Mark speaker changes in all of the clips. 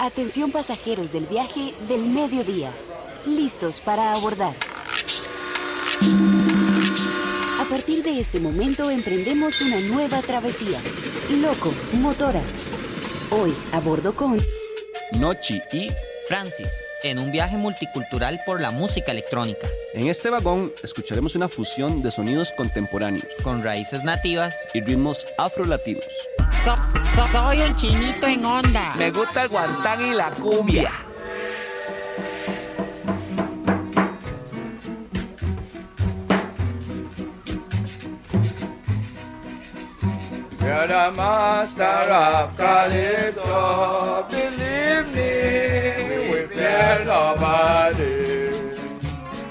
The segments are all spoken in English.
Speaker 1: Atención pasajeros del viaje del mediodía. Listos para abordar. A partir de este momento emprendemos una nueva travesía. Loco, motora. Hoy a bordo con
Speaker 2: Nochi y
Speaker 3: Francis, en un viaje multicultural por la música electrónica,
Speaker 2: en este vagón escucharemos una fusión de sonidos contemporáneos
Speaker 3: con raíces nativas
Speaker 2: y ritmos afrolatinos.
Speaker 4: So, so- soy un chinito en onda.
Speaker 5: Me gusta el guantán y la cumbia.
Speaker 6: You're the master of Calypso, believe me, we fear nobody.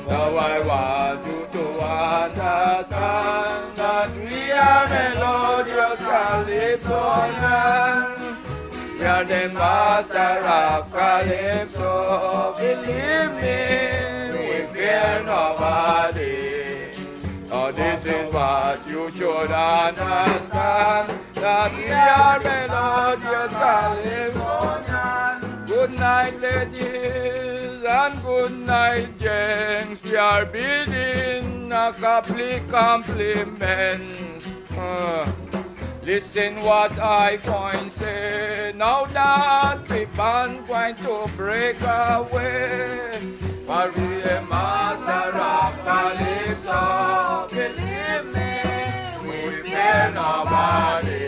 Speaker 6: Now I want you to understand that we are melodious Calypsonians. We are the master of Calypso, believe me, we fear nobody. Now this is what you should understand That we are melodious Calypsonians Good night ladies and good night gents We are bidding a couple compliments Uh, Listen what I find say. Now that we band going to break away For we a master of Calypso Believe me, we fear nobody.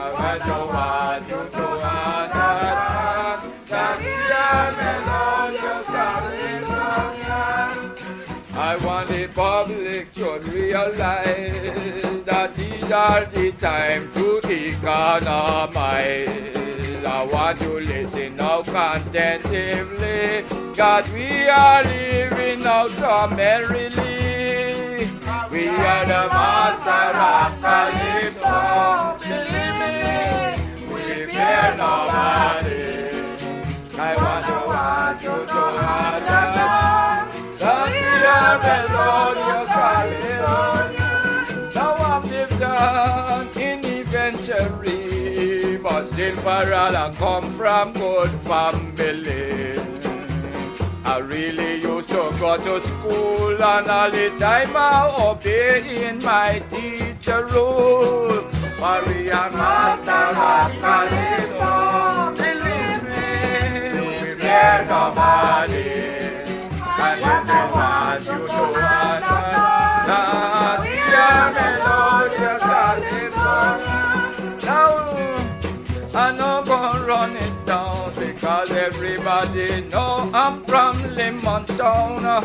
Speaker 6: I don't want you to understand That we are melodious Calypsonians I want the public to realize that these are the time to economize. I want you listen now contentively. God, we are living now so merrily. We are the master of Calypso. Believe me, we fear nobody. I want to you for I come from good family. I really used to go to school and all the time I obeying my teacher rule. Maria Master of Calypso, believe me, we fear nobody. I just want you to I know gonna run it down because everybody know I'm from Lemon Town.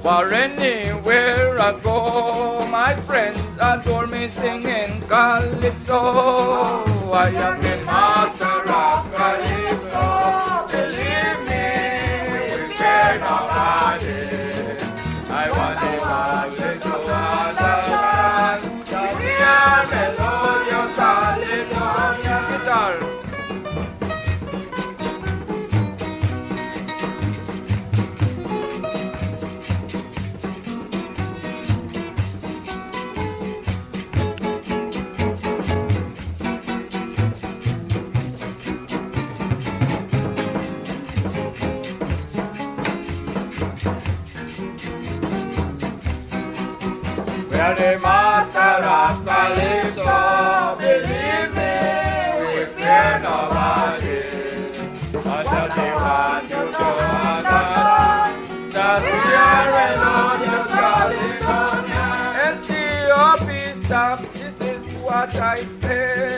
Speaker 6: For anywhere I go, my friends adore me singing calypso. I am the master of calypso. Believe me, we care nobody. Believe me, we fear nobody. I just want you to understand that we are Calypsonians. STOP stop, this is what I say.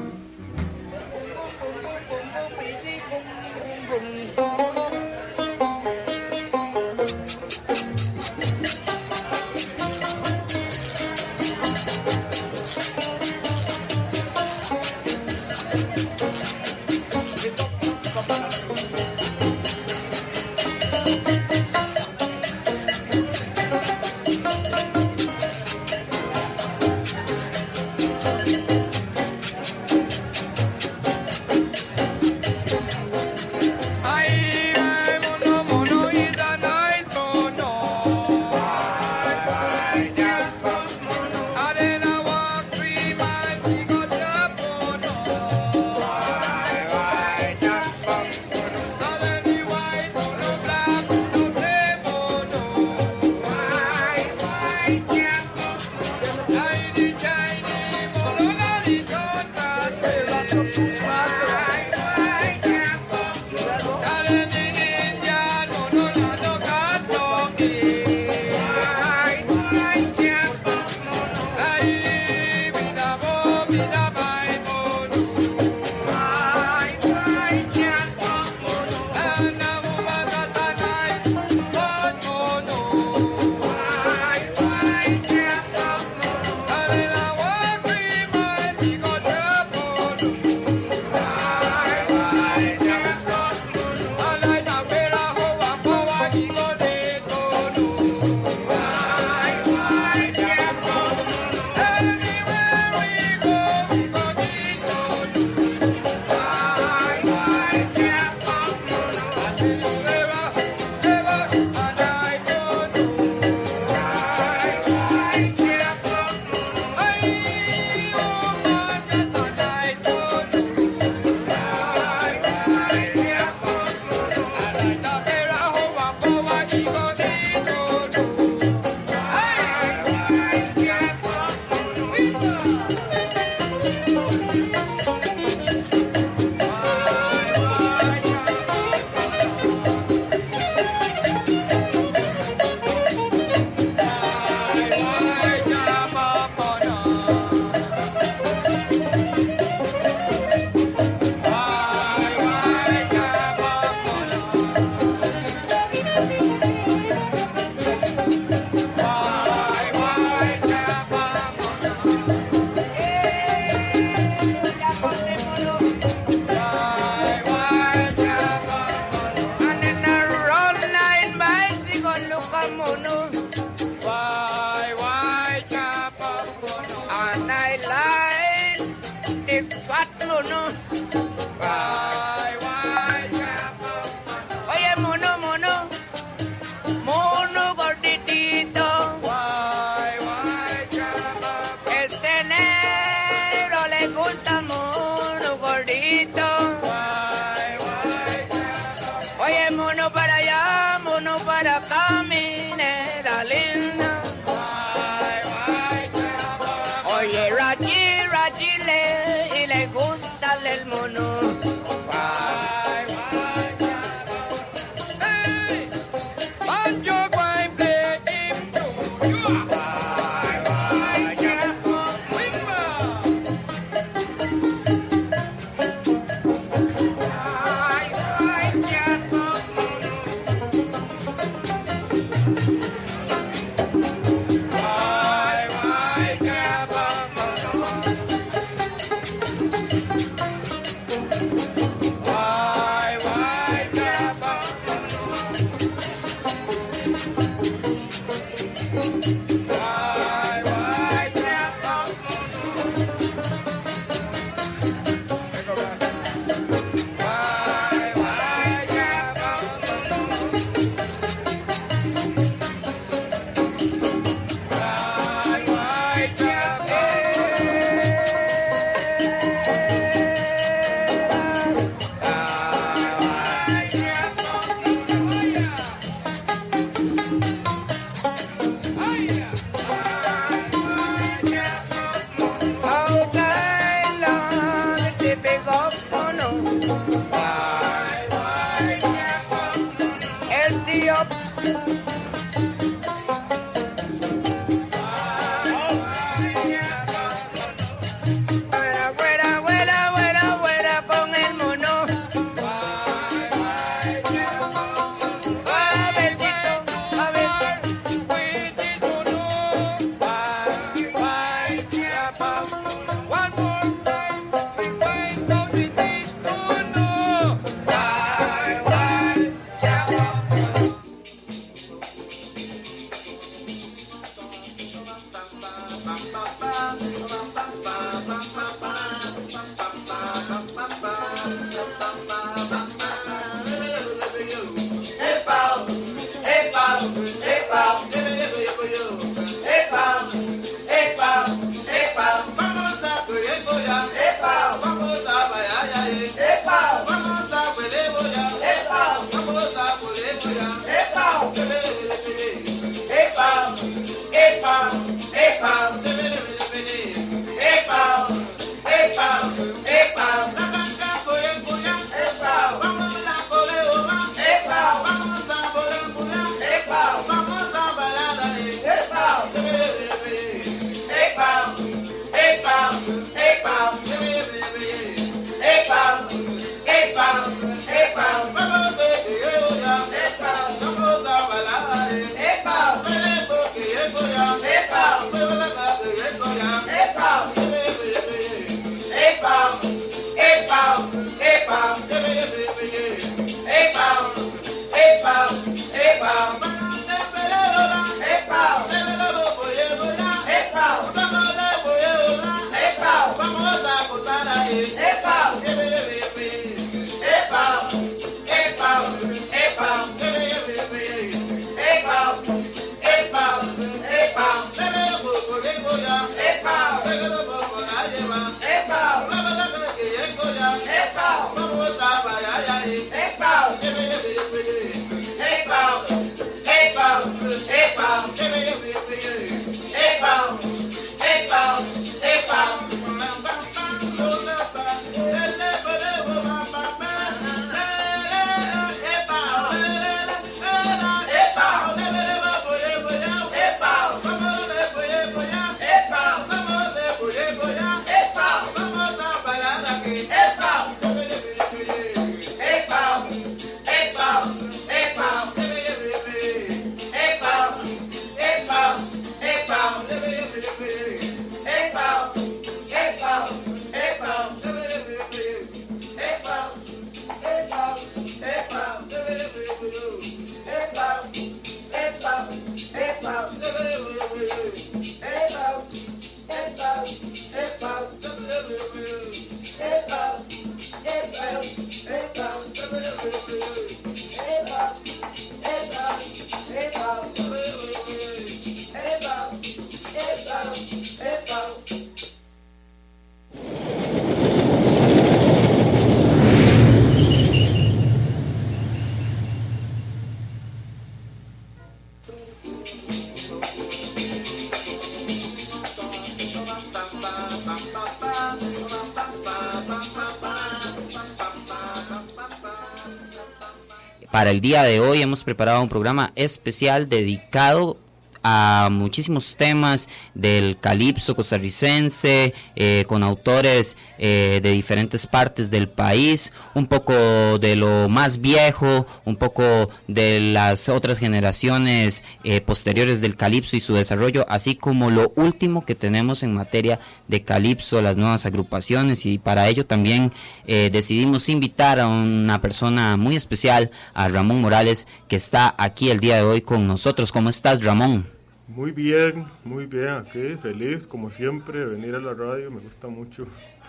Speaker 3: día de hoy hemos preparado un programa especial dedicado a muchísimos temas del calipso costarricense, eh, con autores eh, de diferentes partes del país, un poco de lo más viejo, un poco de las otras generaciones eh, posteriores del calipso y su desarrollo, así como lo último que tenemos en materia de calipso, las nuevas agrupaciones, y para ello también decidimos invitar a una persona muy especial, a Ramón Morales, que está aquí el día de hoy con nosotros. ¿Cómo estás, Ramón?
Speaker 7: Muy bien, muy bien, aquí feliz como siempre de venir a la radio, me gusta mucho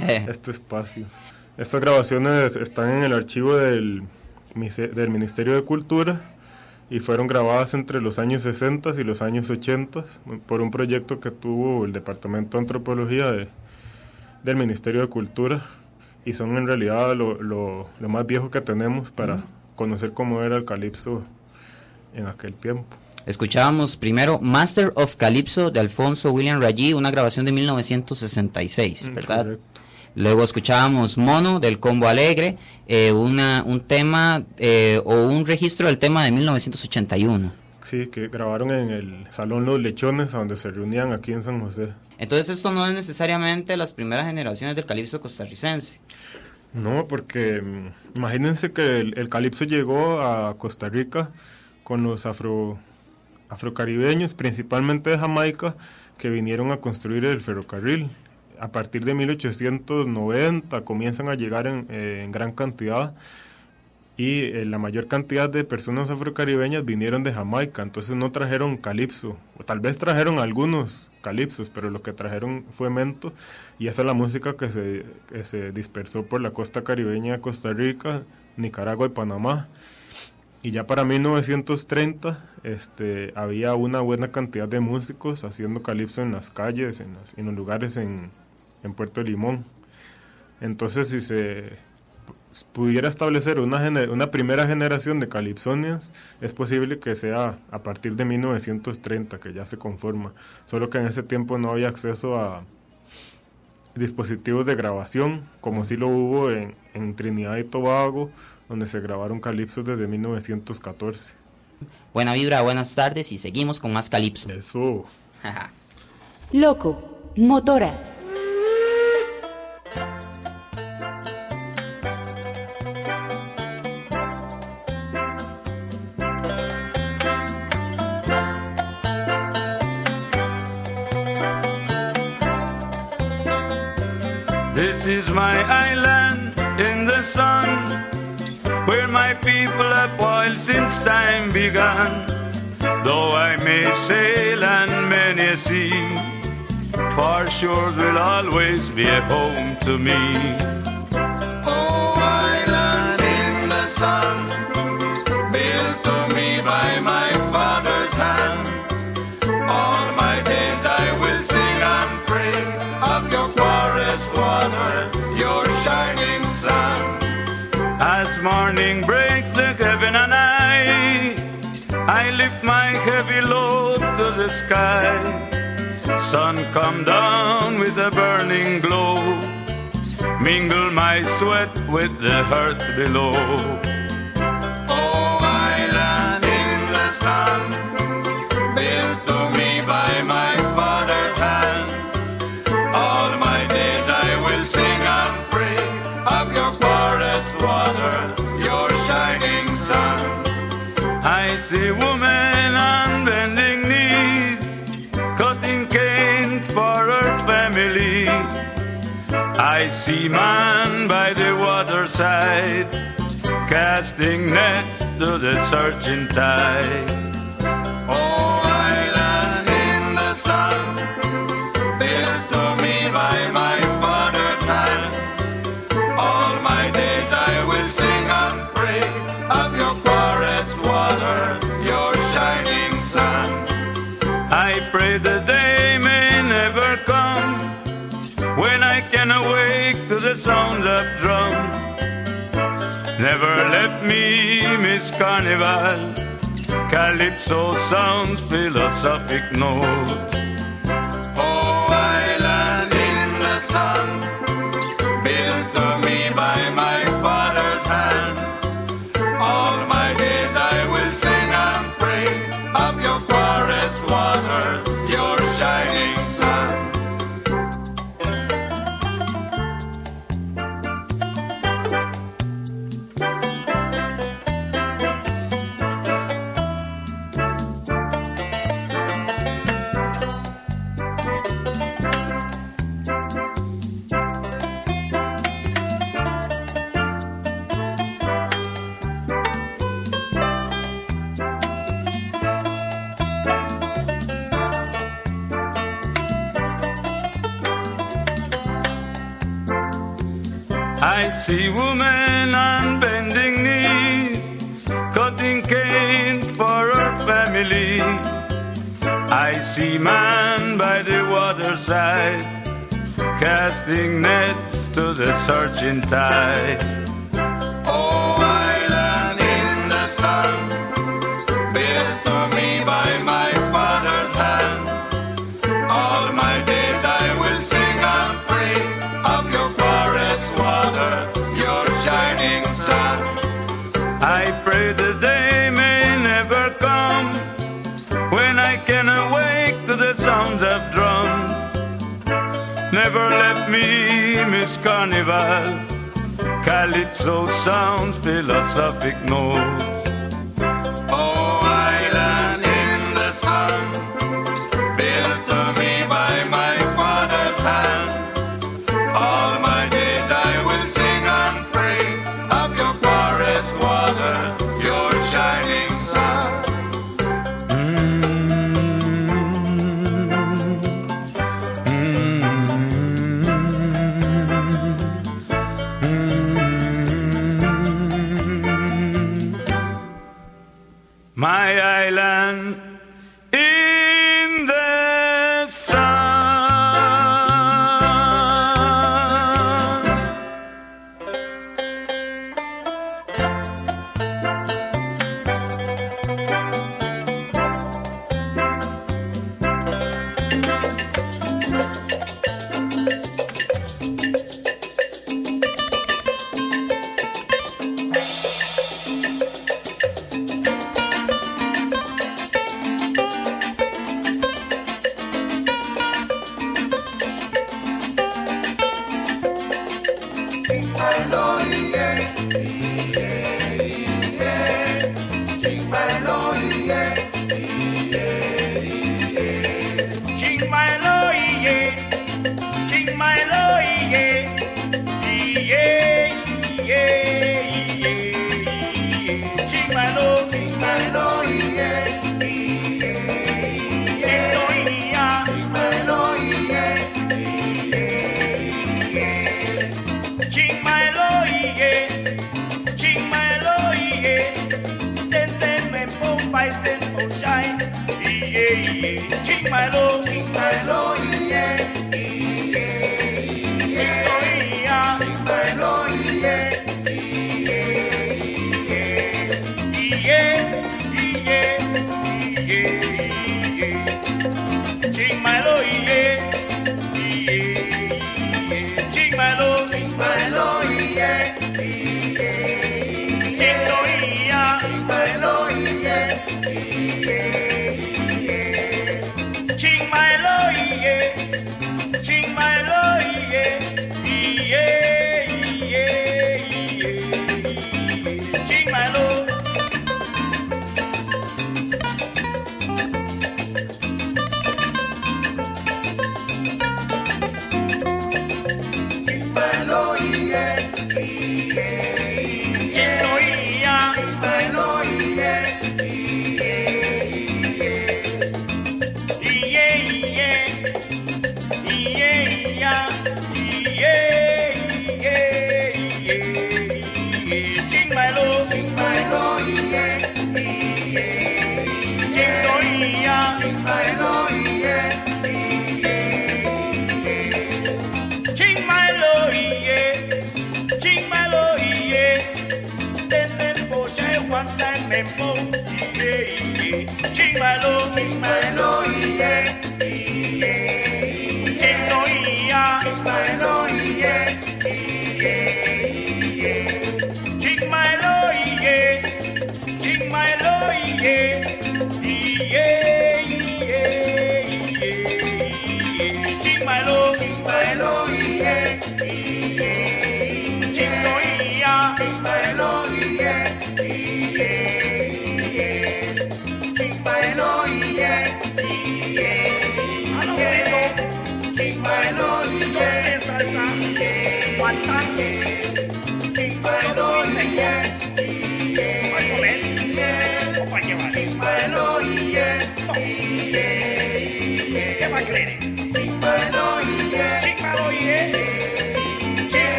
Speaker 7: este espacio. Estas grabaciones están en el archivo del, del Ministerio de Cultura y fueron grabadas entre los años 60 y los años 80 por un proyecto que tuvo el Departamento de Antropología de, del Ministerio de Cultura y son en realidad lo, lo, más viejo que tenemos para conocer cómo era el calipso en aquel tiempo.
Speaker 3: Escuchábamos primero Master of Calypso de Alfonso William Raggi, una grabación de 1966, mm, ¿verdad? Luego escuchábamos Mono del Combo Alegre, eh, una, un tema eh, o un registro del tema de 1981.
Speaker 7: Sí, que grabaron en el Salón Los Lechones, donde se reunían aquí en San José.
Speaker 3: Entonces esto no es necesariamente las primeras generaciones del calipso costarricense.
Speaker 7: No, porque mm, imagínense que el, el calipso llegó a Costa Rica con los afro afrocaribeños, principalmente de Jamaica, que vinieron a construir el ferrocarril. A partir de 1890 comienzan a llegar en, eh, gran cantidad y eh, la mayor cantidad de personas afrocaribeñas vinieron de Jamaica, entonces no trajeron calipso, o tal vez trajeron algunos calipsos, pero lo que trajeron fue mento y esa es la música que se, que se dispersó por la costa caribeña de Costa Rica, Nicaragua y Panamá. Y ya para 1930 este, había una buena cantidad de músicos haciendo calipso en las calles, en, en los lugares en, en, Puerto Limón. Entonces, si se pudiera establecer una, una primera generación de calipsonias, es posible que sea a partir de 1930, que ya se conforma. Solo que en ese tiempo no había acceso a dispositivos de grabación, como sí lo hubo en, en Trinidad y Tobago donde se grabaron calipsos desde 1914.
Speaker 3: Buena vibra, buenas tardes y seguimos con más calipso.
Speaker 7: Eso.
Speaker 1: Loco, motora.
Speaker 8: This is my island. Where my people have toiled since time began. Though I may sail and many see, far shores will always be a home to me.
Speaker 9: Oh, island in the sun,
Speaker 8: morning breaks the heaven and I, I lift my heavy load to the sky. Sun come down with a burning glow, mingle my sweat with the earth below.
Speaker 9: Oh, island in the sun,
Speaker 8: waterside, casting nets to the searching tide. Never left me, Miss Carnival. Calypso sounds philosophic notes.
Speaker 10: might see women on bending knee, cutting cane for her family. I see man by the waterside, casting nets to the searching tide. carnival. Calypso sounds philosophic notes.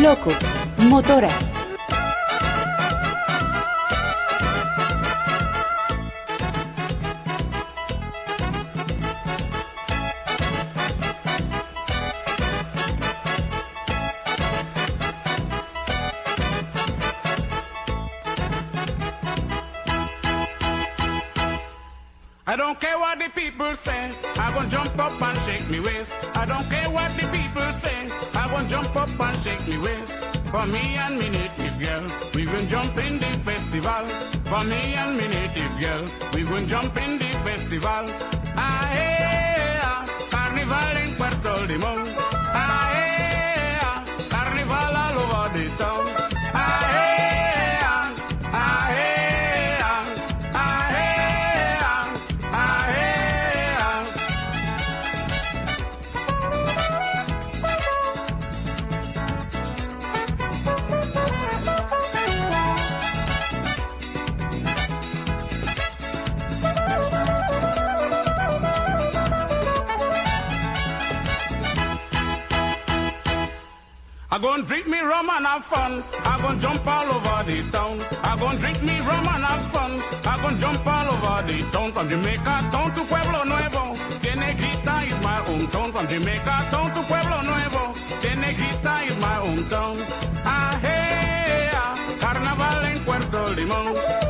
Speaker 1: Loco, motora.
Speaker 11: Rum and have fun. I gon' jump all over the town. I gon' drink me rum and have fun. I gon' jump all over the town from Jamaica town to Pueblo Nuevo. Cienegrita is my hometown from Jamaica town to Pueblo Nuevo. Cienegrita is my hometown. Ah, hey, ah, carnaval en Puerto Limón.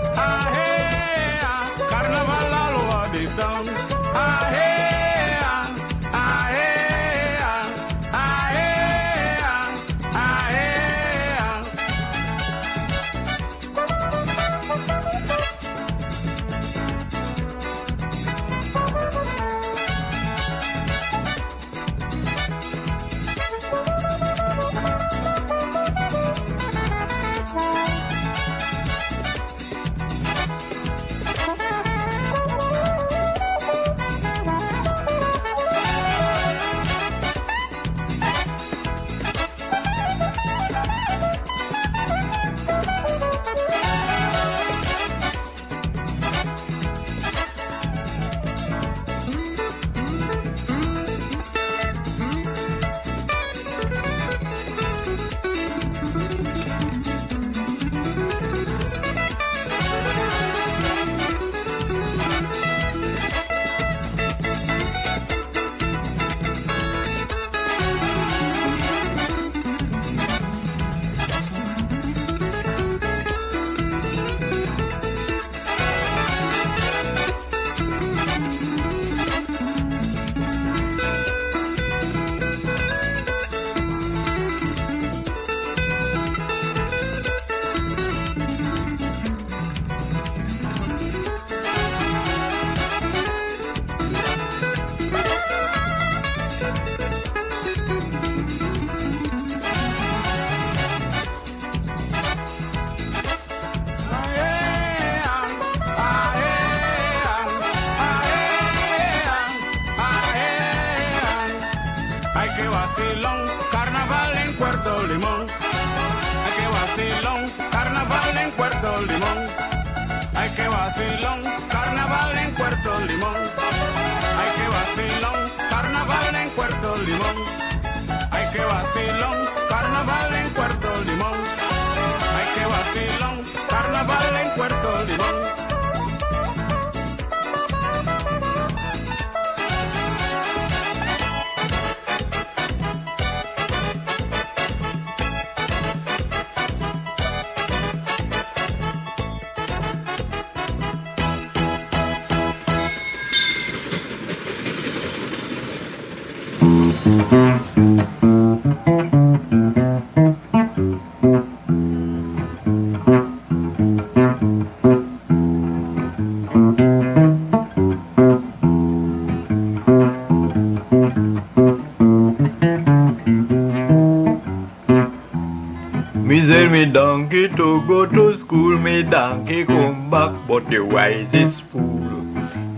Speaker 12: To go to school, me donkey come back, but the wisest fool.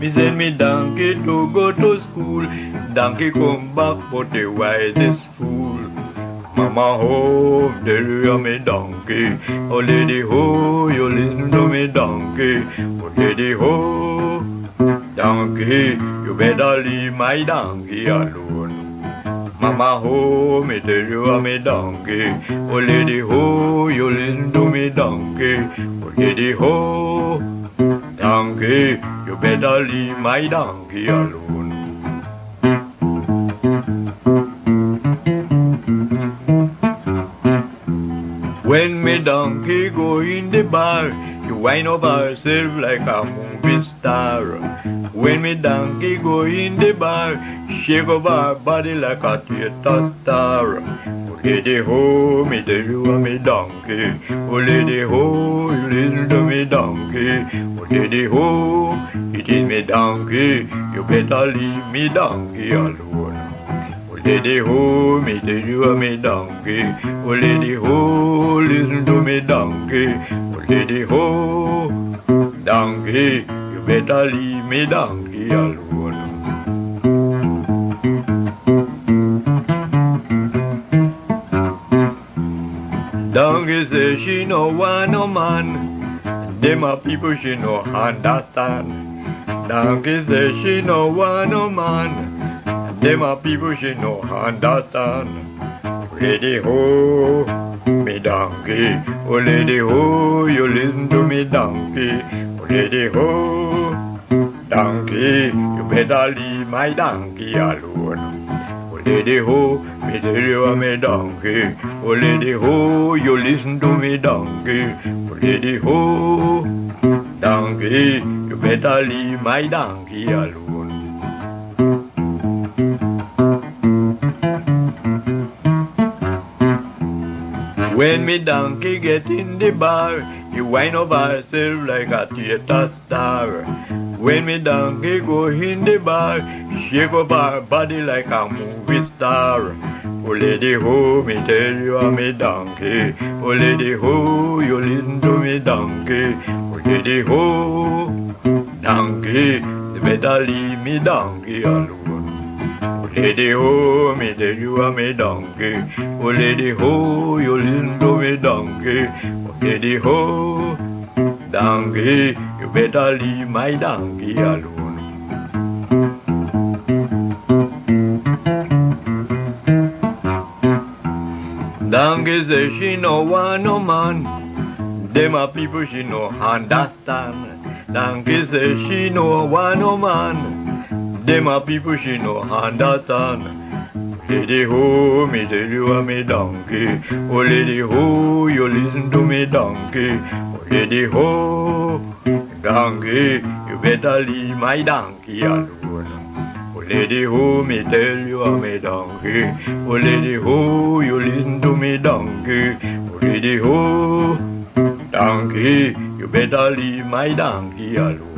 Speaker 12: Me sell me donkey to go to school, donkey come back, but the wisest fool. Mama oh, ho, there you me donkey. Oh lady ho, you listen to me donkey. Oh lady ho, donkey, you better leave my donkey alone. Mama ho, me tell you I'm a donkey. Oh lady ho, you listen to me donkey. Oh lady ho, donkey, you better leave my donkey alone. When me donkey go in the bar, you wind up herself like a movie star. When me donkey go in the bar, shake up her body like a theater star. Oh lady ho, me tell you a donkey. Oh lady ho, you listen to me donkey. Oh lady ho, it is me donkey. You better leave me donkey alone. Oh lady ho, me tell you a donkey. Oh lady ho, listen to me donkey. Oh lady ho, donkey, better leave me donkey alone. Donkey say she no want no man. Them a people she no understand. Donkey say she no want no man. Them a people she no understand. Lady ho, me donkey. Oh lady ho, you listen to me donkey. Oh lady ho, donkey, you better leave my donkey alone. Oh lady ho, me tell you I'm a donkey. Oh lady ho, you listen to me donkey. Oh lady ho, donkey, you better leave my donkey alone. When me donkey get in the bar, he wind up herself like a theater star. When me donkey go in the bar, shake up her body like a movie star. Oh lady ho, me tell you I'm a donkey. Oh lady ho, you listen to me donkey. Oh lady ho, donkey, you better leave me donkey alone. Oh lady ho, me tell you I'm a donkey. Oh lady ho, you listen to me donkey. Lady ho, donkey, you better leave my donkey alone. Donkey say she no want no man. Them a people she no understand. Donkey say she no want no man. Them a people she no understand. Lady ho, me tell you I'm a donkey. Oh lady ho, you listen to me donkey. Oh lady ho, donkey, you better leave my donkey alone. Oh lady ho, me tell you I'm a donkey. Oh lady ho, you listen to me donkey. Oh lady ho, donkey, you better leave my donkey alone.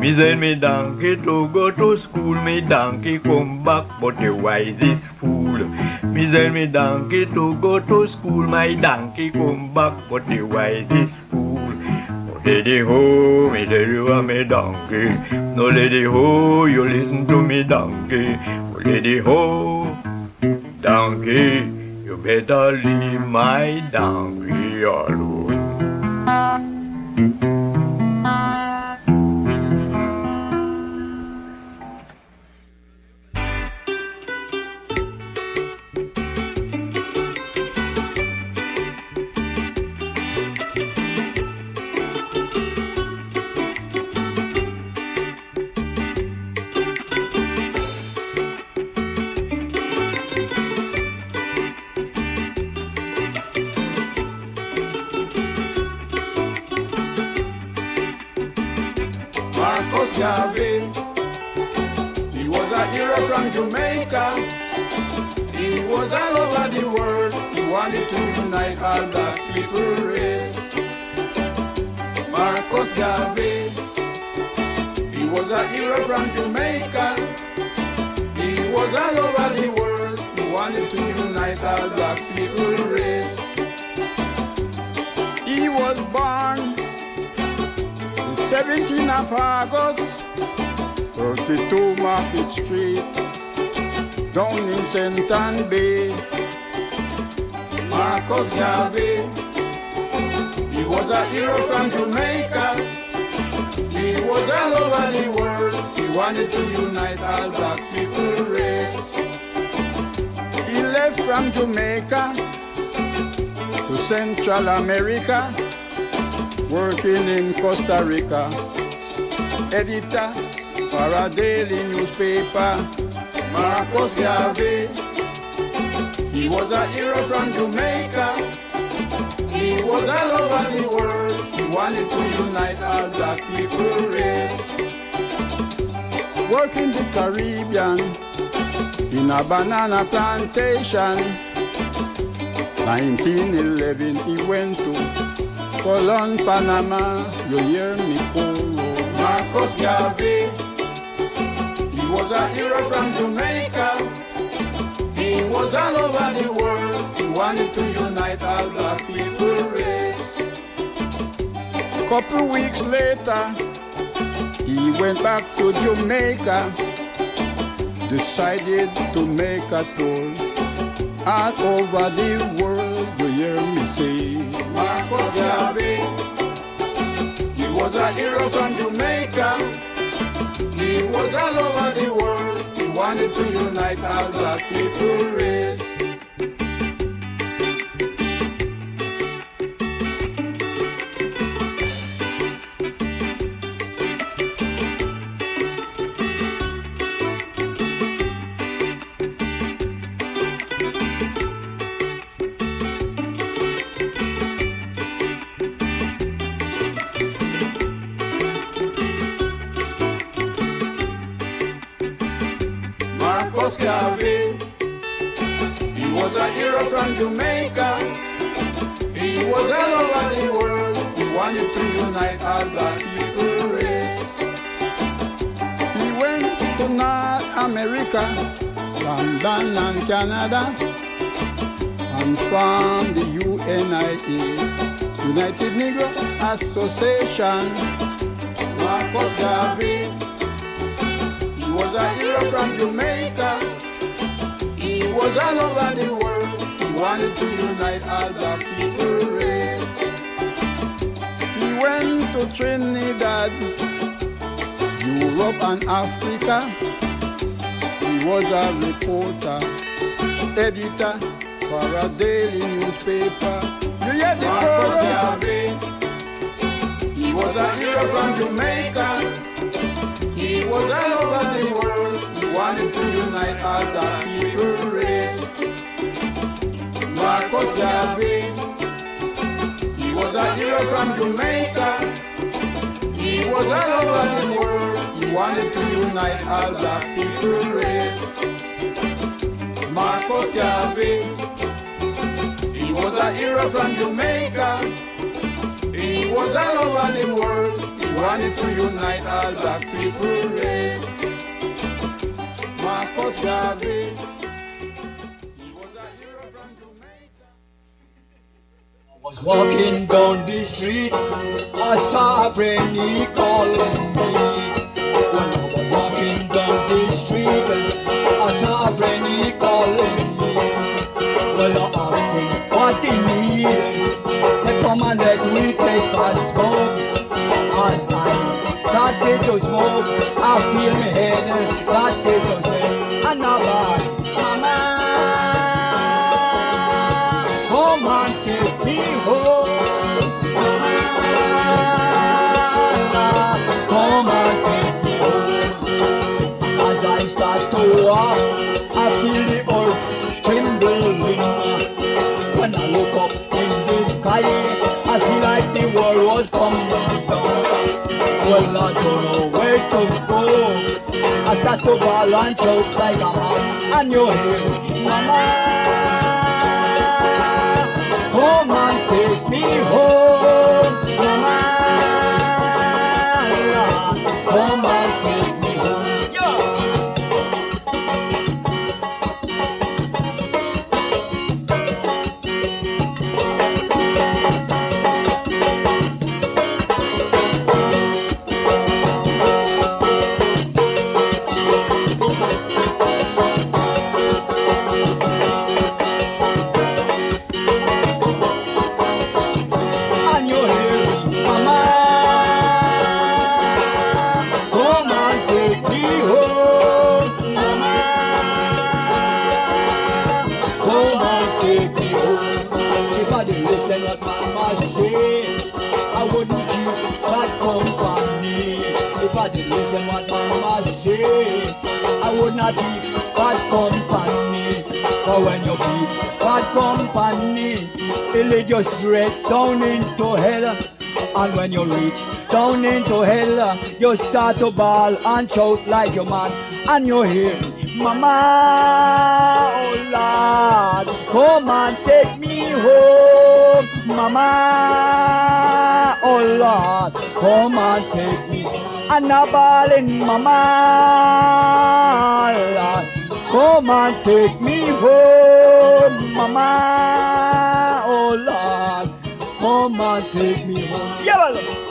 Speaker 12: Me send me donkey to go to school, me donkey come back, but the wisest fool. Me send me donkey to go to school, my donkey come back, but the wisest fool. Oh lady ho, me tell you I'm a donkey. No lady ho, you listen to me donkey. Oh lady ho, donkey, you better leave my donkey alone.
Speaker 13: America, working in Costa Rica. Editor for a daily newspaper, Marcus Garvey. He was a hero from Jamaica. He was all over the world. He wanted to unite all black people race. Working the Caribbean in a banana plantation. 1911 he went to Colon, Panama. You hear me, Coro? Marcus Garvey. He was a hero from Jamaica. He was all over the world. He wanted to unite all black people race. Couple weeks later, he went back to Jamaica. Decided to make a tour all over the world. You hear me say, Marcus Garvey. He was a hero from Jamaica. He was all over the world. He wanted to unite all black people race. Canada, and from the UNIA, United Negro Association. Marcus Garvey. He was a hero from Jamaica. He was all over the world. He wanted to unite all the people race. He went to Trinidad, Europe and Africa. He was a reporter, editor for a daily newspaper. You hear the chorus? He was a hero from Jamaica. He was all over the world. He wanted to unite all the people race. Marcus Garvey. He was a hero from Jamaica. He was all over the world. He wanted to unite all the people race. Marcus Garvey. He was a hero from Jamaica. He was all over the world. He wanted to unite all black people race. Marcus Garvey.
Speaker 14: He was a hero from Jamaica. I was walking down the street, I saw a friend he calling me. Me take a smoke. As I started to smoke, I feel my head started to say, another. Mama, come and take me home. Come and take me home. As I start to walk, Well, I don't know where to go. I start to ball and shout like a man, and you hear me, mama. Keep bad company. For when you keep bad company, it'll lead you straight down into hell. And when you reach down into hell, you start to bawl and shout like your man. And you hear, Mama, oh Lord, come and take me home. Mama, oh Lord, come and take me. And a bawling, Mama, Lord, come and take me home. Mama, oh Lord, come and take me home. Yeah,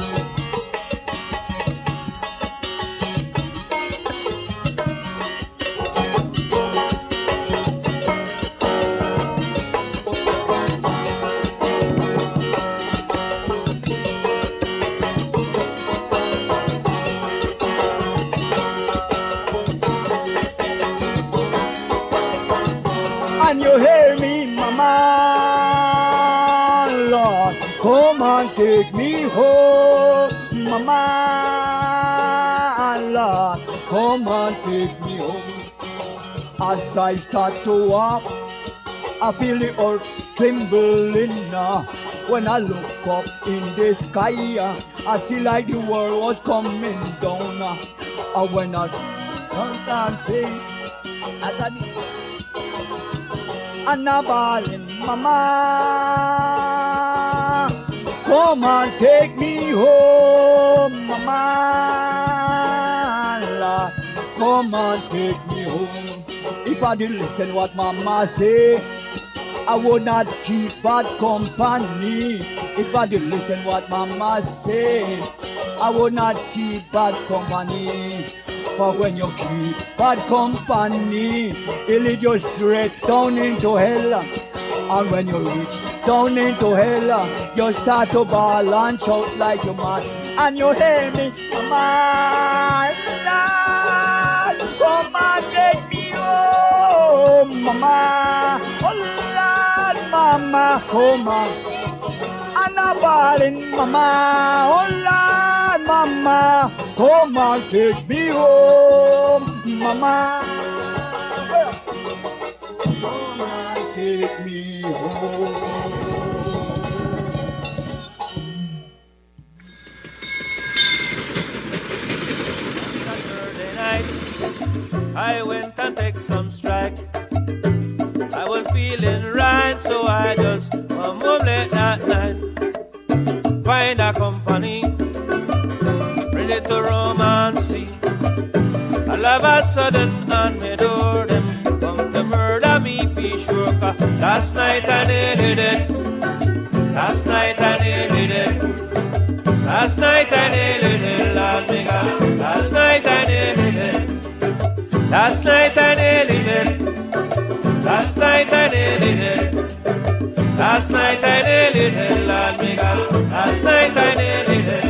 Speaker 14: As I start to walk, I feel the earth trembling. When I look up in the sky, uh, I see like the world was coming down. uh. And when I turn and think, I got and a ballin', Mama. Come and take me home, Mama. Come and take me home. If I did listen what Mama say, I would not keep bad company. If I did listen what Mama say, I would not keep bad company. For when you keep bad company, it'll lead you straight down into hell. And when you reach down into hell, you start to balance out like you mad. And you hear me, Mama, Lord, Mama. Oh Lord, Mama, come on. And a ballin', Mama, oh Lord, Mama, come and take me home, Mama. And take me home.
Speaker 15: Saturday night, I went and take some strike. Sudden, on my door, them come to murder me, fish worker. Last night I needed it. Last night I needed it. Last night I needed it, Lord me God. Last night I needed it. Last night I needed it. Last night I needed it. Last night I needed it, Lord me God. Last night I needed it.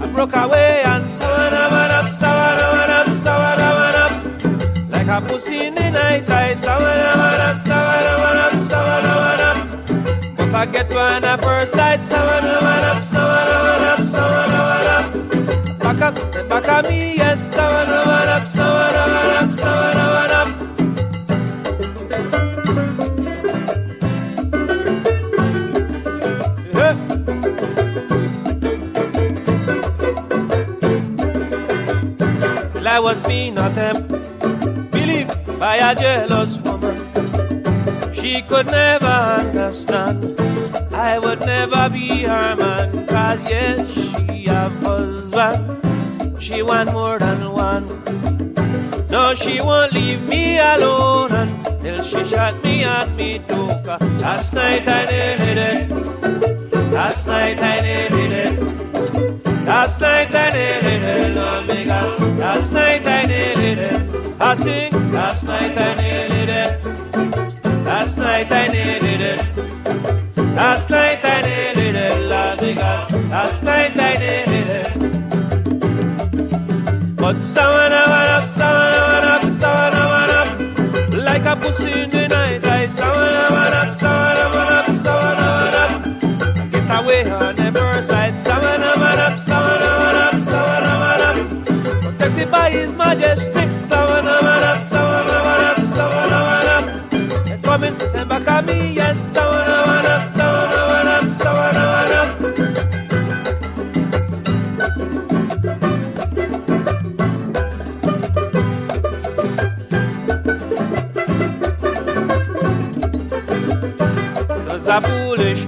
Speaker 15: I broke away and sawana up, sawana up. But I get one at first sight, sawana up, sawana up, sawana up. Back up, back at me, yes, sawana up, sawana up, sawana up. Yeah. Well, I was being a temp, by a jealous woman. She could never understand. I would never be her man, cause yes, she have husband. She want more than one. No, she won't leave me alone until she shot me and me took. Last night I needed it. Eh? Last night I needed it. Eh? Last night I it, eh, Lord me Last night I needed it. I sing. Last night I needed it. Last night I needed it. Last night I it, Lord me Last night I needed it. But someone went up, someone went up, someone went up. Like a pussy in the night, I someone went up, someone went up, someone went up.
Speaker 16: majesty.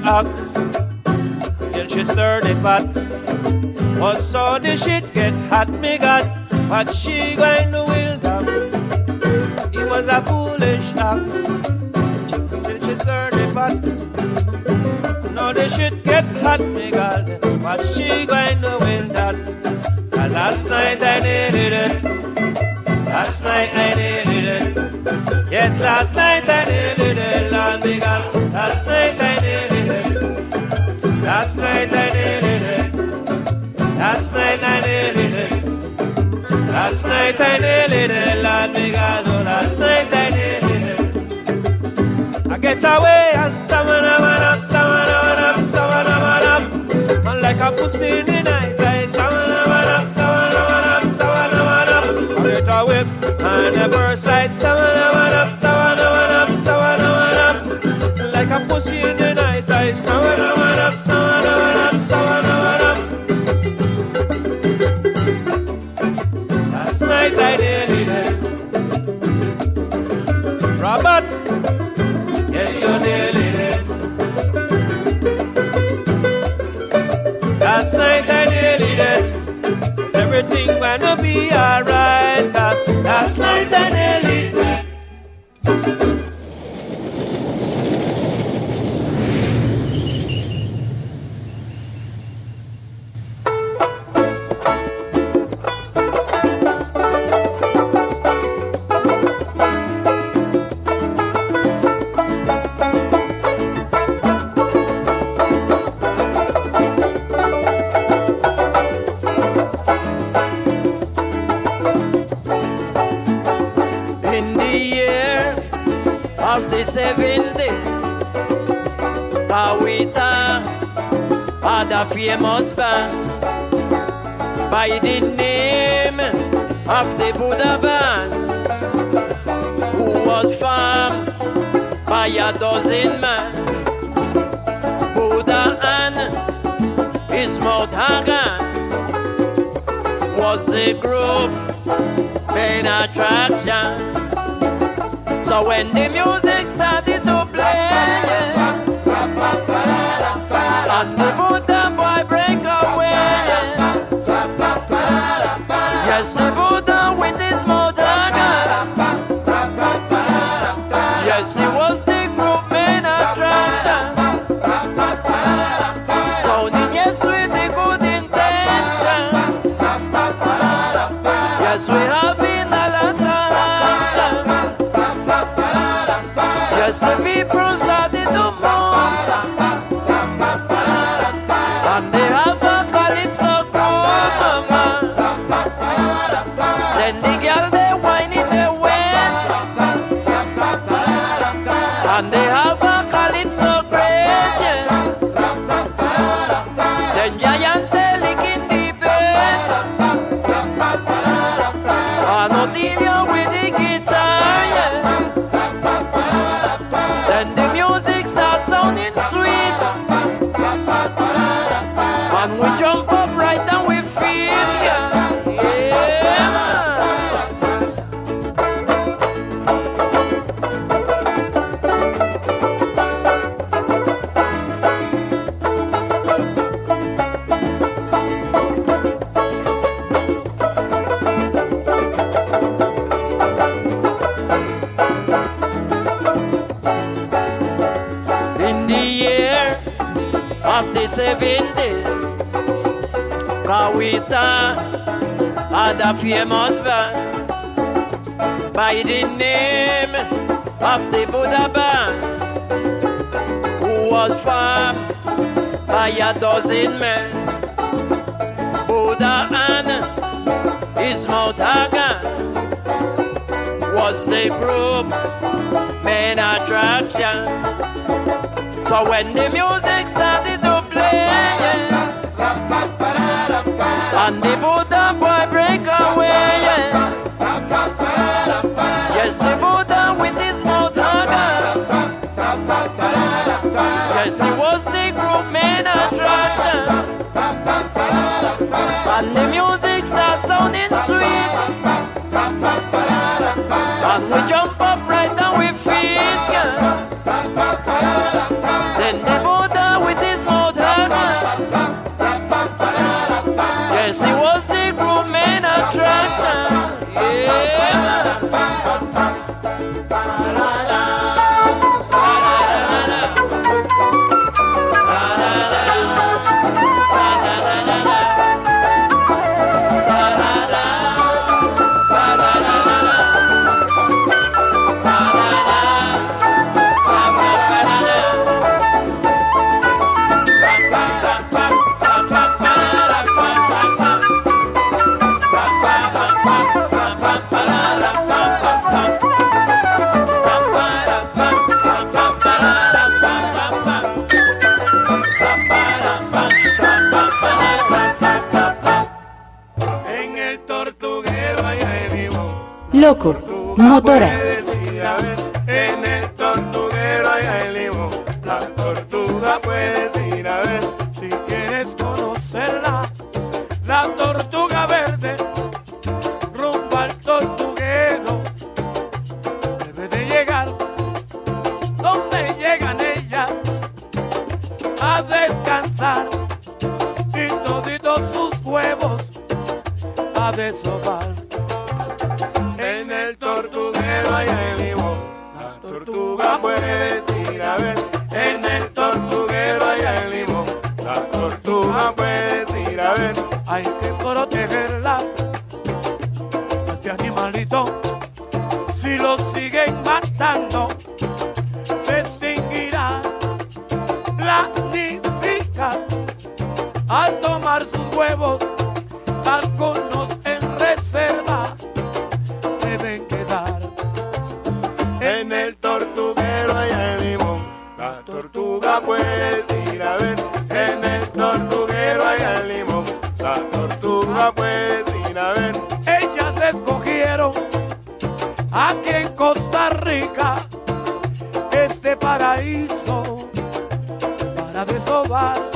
Speaker 16: Act till she stirred the pot. Was so the shit get hot, me God, but she going to will down. It was a foolish act till she stirred the pot. No, the shit get hot, me God, but she going to will that. And last night I needed it. Last night I needed it. Yes, last night I needed it, Lord me God. Last night night I needed it. Last night I it. Last night I needed it, Lord me last night I it. I get away and summon a man up, summon a man up, summon a man up. Like a pussy in the night, I summon a man up, man up, up. I get away and never sight, summon a man up, summon a man up, summon a man up. Like a pussy in the Last night I nearly dead. Everything gonna be alright. Last night I the seventy, Cahuita had a famous band by the name of the Buddha band, who was formed by a dozen men. Buddha and his Mount Hagan was a group main attraction. So when the music and a famous band by the name of the Buddha band, who was formed by a dozen men. Buddha and his Mount Hagan was the group main attraction. So when the music started to play, and the Buddha and the music starts sounding sweet.
Speaker 17: Loco, Motora.
Speaker 18: hay que protegerla. Este animalito, si lo siguen matando, se extinguirá la nidica al tomar sus huevos. Algunos en reserva deben quedar en el tortuguero hay el limón. La tortuga puede
Speaker 19: God.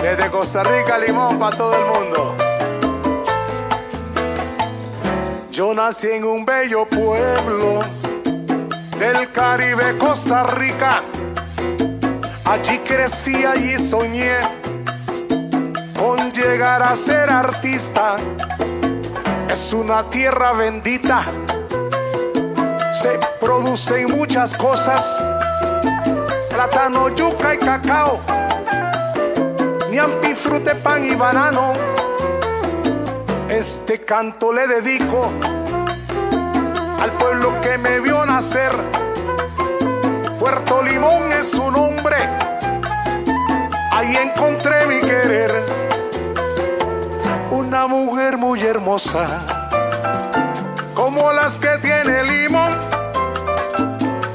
Speaker 19: Desde Costa Rica, Limón, para todo el mundo. Yo nací en un bello pueblo del Caribe, Costa Rica. Allí crecí, allí soñé con llegar a ser artista. Es una tierra bendita. Se producen muchas cosas. Plátano, yuca y cacao. Niampi, fruta, pan y banano. Este canto le dedico al pueblo que me vio nacer. Puerto Limón es su nombre. Ahí encontré mi querer. Una mujer muy hermosa, como las que tiene Limón.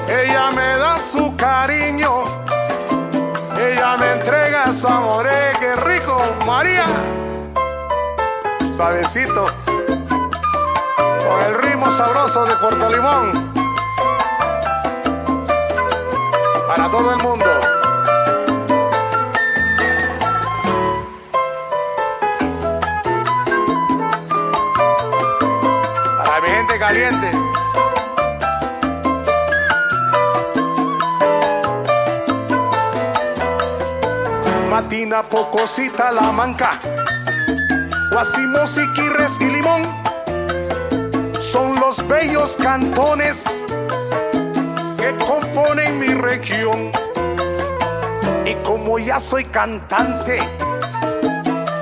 Speaker 19: Ella me da su cariño. Me entrega su amor. ¡Eh, ¡Qué rico, María! Suavecito. Con el ritmo sabroso de Puerto Limón. Para todo el mundo. Para mi gente caliente. Matina, Pocosita, La Manca. Guasimos, Iquirres y Limón son los bellos cantones que componen mi región. Y como ya soy cantante,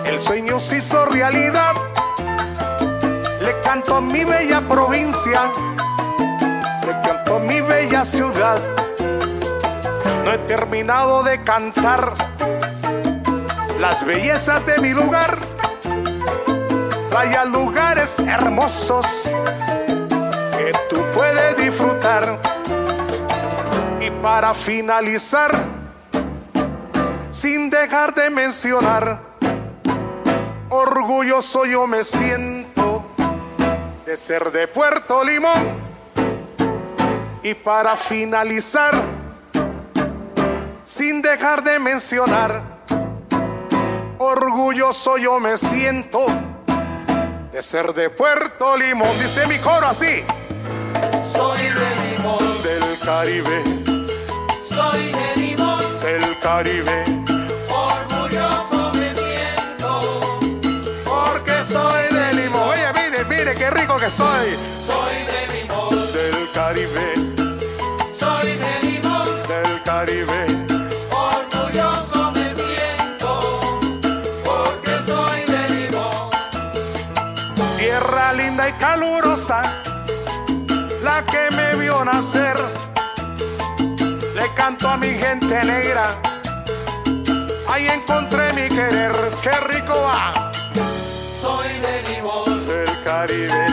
Speaker 19: el sueño se hizo realidad. Le canto a mi bella provincia, le canto a mi bella ciudad. No he terminado de cantar las bellezas de mi lugar. Vaya lugares hermosos que tú puedes disfrutar. Y para finalizar, sin dejar de mencionar, orgulloso yo me siento de ser de Puerto Limón. Y para finalizar, sin dejar de mencionar, orgulloso yo me siento de ser de Puerto Limón. Dice mi coro así.
Speaker 15: Soy de Limón,
Speaker 19: Del Caribe,
Speaker 15: soy de Limón,
Speaker 19: del Caribe.
Speaker 15: orgulloso me siento.
Speaker 19: Porque soy de Limón. Oye, mire, mire qué rico que soy.
Speaker 15: Soy de Limón,
Speaker 19: Del Caribe, nacer. Le canto a mi gente negra, ahí encontré mi querer. Qué rico va
Speaker 15: Soy de Limón,
Speaker 19: del Caribe,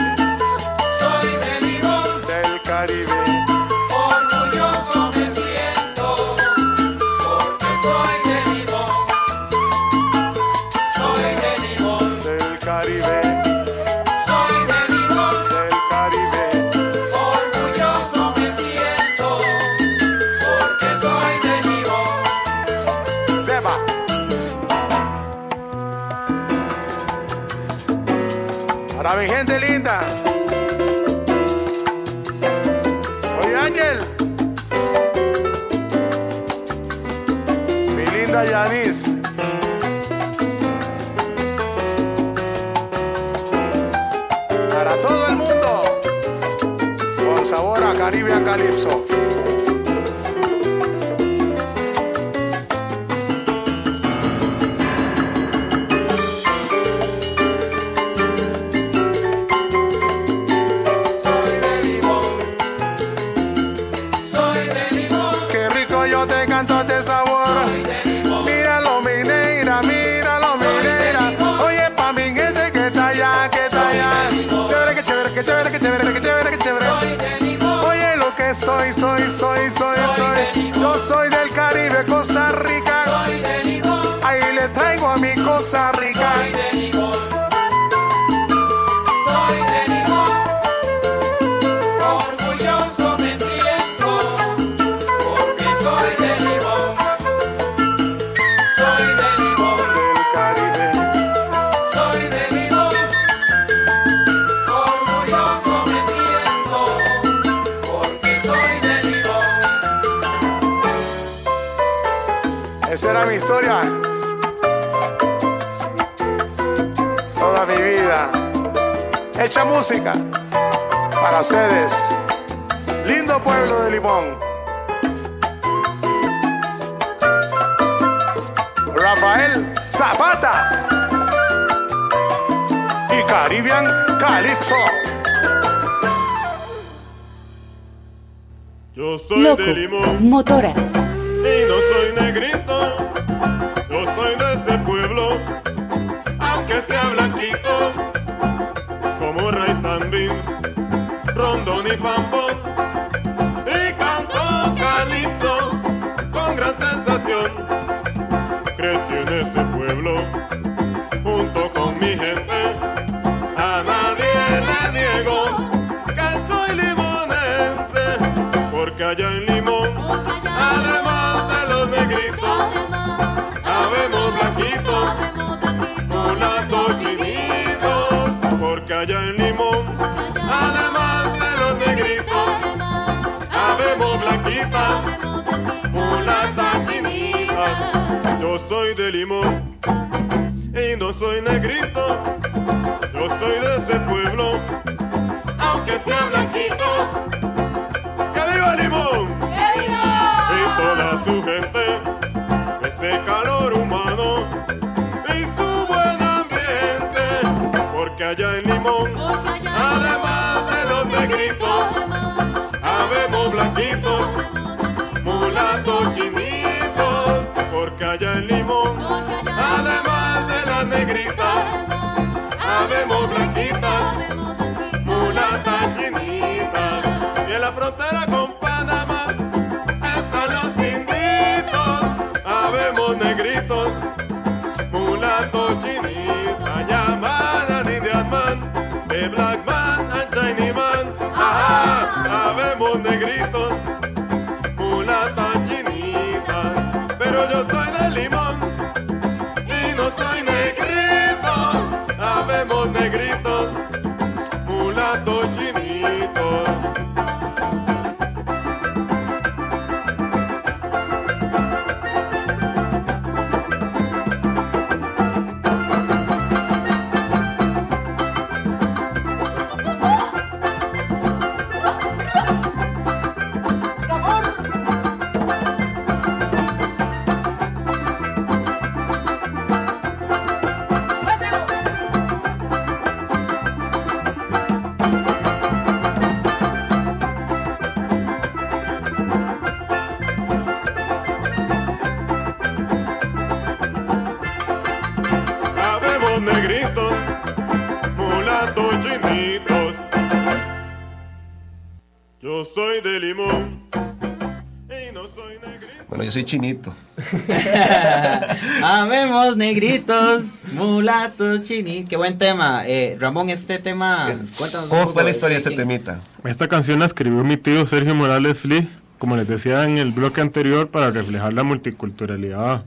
Speaker 19: Calypso. Yo
Speaker 15: soy
Speaker 19: del Caribe, Costa Rica.
Speaker 6: Soy de.
Speaker 19: Ahí le traigo a mi Costa Esa era mi historia. Toda mi vida. Hecha música para ustedes. Lindo pueblo de Limón. Rafael Zapata. Y Caribbean Calypso.
Speaker 20: Yo soy
Speaker 1: Loco,
Speaker 20: de limón
Speaker 1: motora,
Speaker 20: y no soy negrito. Yo soy de ese pueblo, aunque sea blanquito, blanquitas, mulatas chinitas. Yo soy de Limón y no soy negrito. Allá en Limón, además de las negritas, habemos blanquitas, mulatas chinitas. Y en la frontera con soy
Speaker 2: chinito.
Speaker 3: Amemos negritos, mulatos, chini. Qué buen tema. Eh, Ramón, este tema. Cuéntanos un
Speaker 2: ¿Cómo
Speaker 3: poco
Speaker 2: fue la historia de este temita?
Speaker 7: Esta canción la escribió mi tío Sergio Morales Fli, como les decía en el bloque anterior, para reflejar la multiculturalidad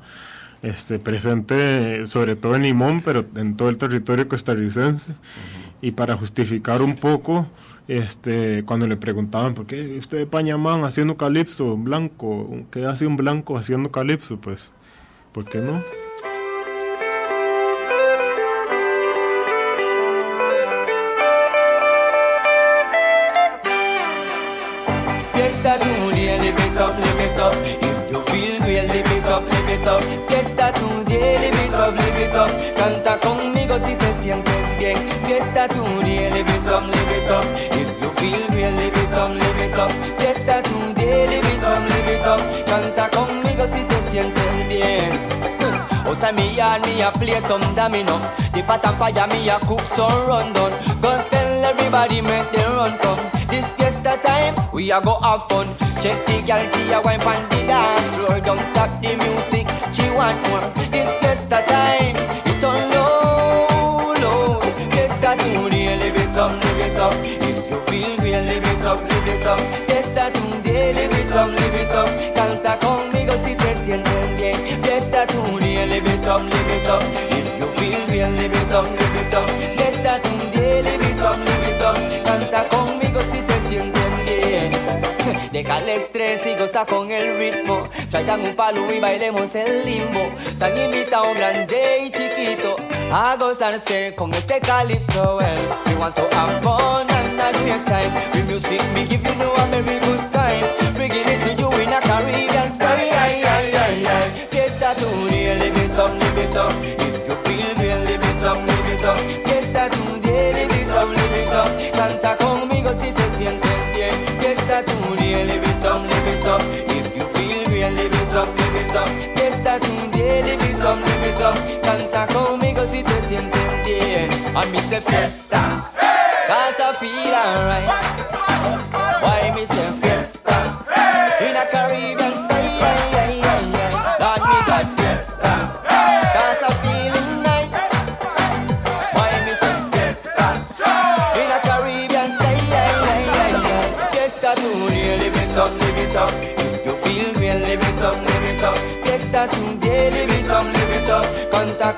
Speaker 7: este, presente, sobre todo en Limón, pero en todo el territorio costarricense, y para justificar un poco, este, cuando le preguntaban, ¿por qué usted de Pañamán haciendo calipso, blanco? ¿Qué hace un blanco haciendo calipso? Pues, ¿por qué no?
Speaker 21: Fiesta today, live it up, live it up. If you feel real, live it up, live it up. Just Fiesta today, live it up, live it up. Canta conmigo si te sientes bien. Outside me yard, me a play some domino. The pot and fire, me a cook some rundown. Go tell everybody, make them run come. This fiesta time, We a go have fun. Check the girl, she a wine pon the dance floor. Don't stop the music, she want more. It's fiesta time. Up, live you feel real, up, live it. Canta conmigo si te sientes bien. Fiesta today, live it up, live it up. If you feel real, up, live it. Canta conmigo si te sientes bien. Deja el estrés y goza con el ritmo. Traigan un palo y bailemos el limbo. Tan invitado grande y chiquito a gozarse con este calipso. Well, we want to have fun and a great time. With music, me give you a very good time. Bringing it to you in a Caribbean style. Ay, ay, ay, ay. Fiesta today, live it up, live it up. If you feel real, live it up, live it up. Fiesta today, live it up, live it up. Canta conmigo si te sientes bien. Fiesta today, live it up, live it up. If you feel real, live it up, live it up. Fiesta, cause I feel alright. Why me say fiesta? In a Caribbean style, yeah, me got fiesta, cause I feeling nice. Why me say fiesta? In a Caribbean style. Fiesta today, live it up, live it up. If you feel real, live it up, live it up. Fiesta today, live it up, live it up. Canta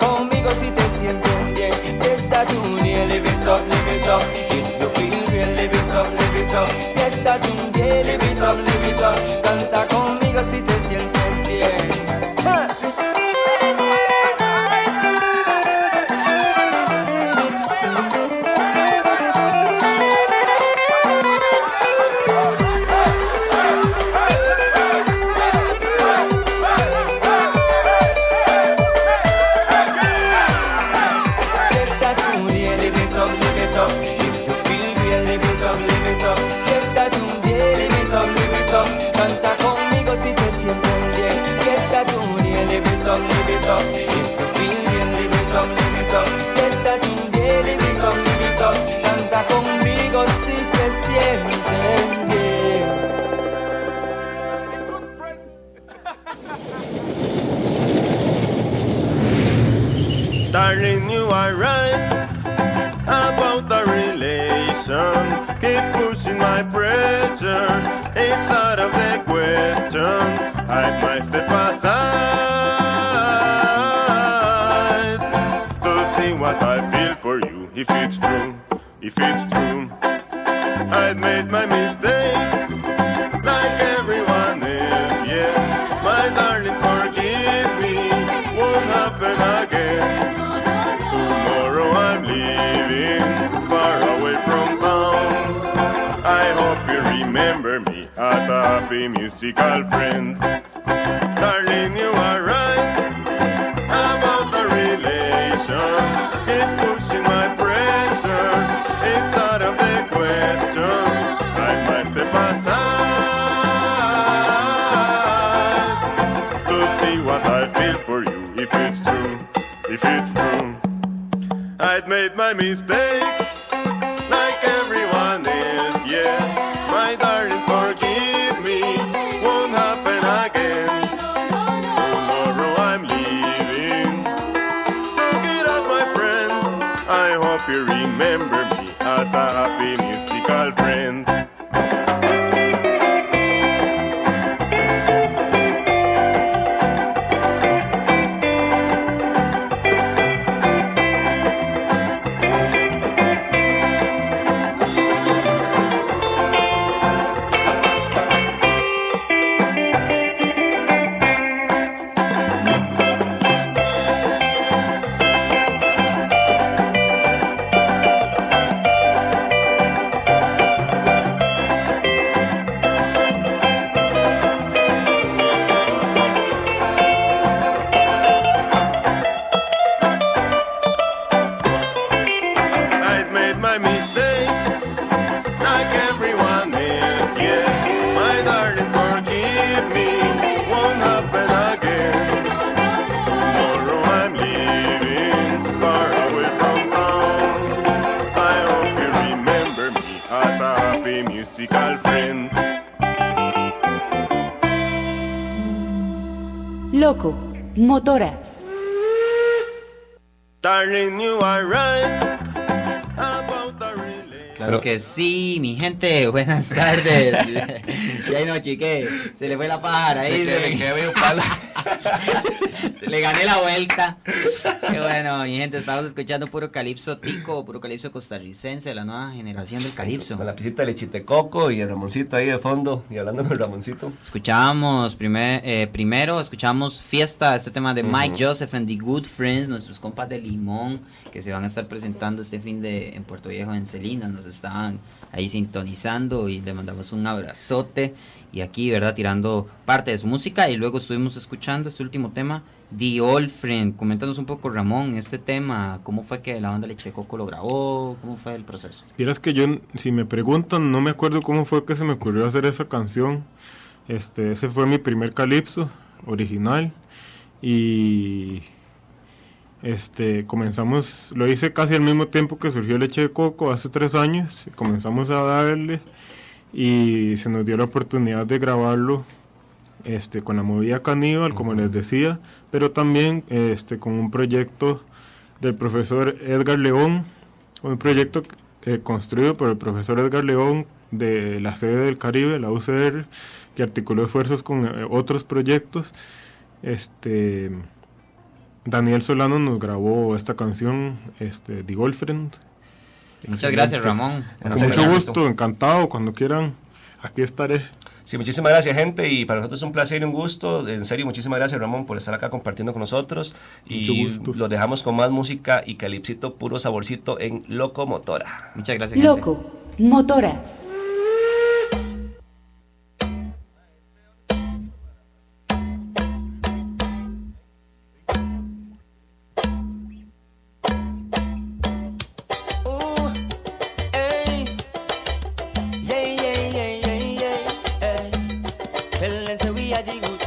Speaker 20: Darling, you are right about the relation. Keep pushing my pressure. It's out of the question. I might step aside to see what I feel for you. If it's true, if it's true, I'd made my mistakes happy musical friend. Darling, you are right about the relation. Keep pushing my pressure. It's out of the question. I might step aside to see what I feel for you. If it's true, if it's true. I'd made my mistakes
Speaker 1: Loco, motora.
Speaker 20: Darling, you are right.
Speaker 3: Claro que sí, mi gente, buenas tardes. y ahí no, chique, se le fue la pájara ahí. le gané la vuelta. Qué bueno, mi gente, estamos escuchando puro calipso tico, puro calipso costarricense, la nueva generación del calipso.
Speaker 2: Con la pisita de lechite coco y el Ramoncito ahí de fondo. Y hablando con el Ramoncito.
Speaker 3: Escuchábamos primer, eh, primero, escuchamos Fiesta, este tema de Mike
Speaker 2: Ujú.
Speaker 3: Joseph and the Good Friends, nuestros compas de Limón, que se van a estar presentando este fin de en Puerto Viejo, en Celina, nos estaban ahí sintonizando y le mandamos un abrazote. Y aquí, ¿verdad? Tirando parte de su música y luego estuvimos escuchando este último tema, The Old Friend. Coméntanos un poco, Ramón, este tema, ¿cómo fue que la banda Leche Coco lo grabó? ¿Cómo fue el proceso?
Speaker 7: Vieras que yo, si me preguntan, no me acuerdo cómo fue que se me ocurrió hacer esa canción. Este, ese fue mi primer calipso original. Y este, comenzamos, lo hice casi al mismo tiempo que surgió Leche de Coco, hace tres años. Comenzamos a darle y se nos dio la oportunidad de grabarlo este, con la movida caníbal, como les decía, pero también este, con un proyecto del profesor Edgar León, un proyecto eh, construido por el profesor Edgar León de la sede del Caribe, la UCR, que articuló esfuerzos con eh, otros proyectos. Este, Daniel Solano nos grabó esta canción, este, The Girlfriend.
Speaker 3: Muchas gracias, Ramón.
Speaker 7: Con
Speaker 2: Gracias,
Speaker 7: mucho gusto, encantado, cuando quieran, aquí estaré.
Speaker 2: Sí, muchísimas gracias, gente. Y para nosotros es un placer y un gusto. En serio, muchísimas gracias, Ramón, por estar acá compartiendo con nosotros. Y
Speaker 7: Mucho gusto.
Speaker 2: los dejamos con más música y calipsito, puro saborcito en Locomotora.
Speaker 3: Muchas gracias,
Speaker 1: Loco, Motora.
Speaker 21: Them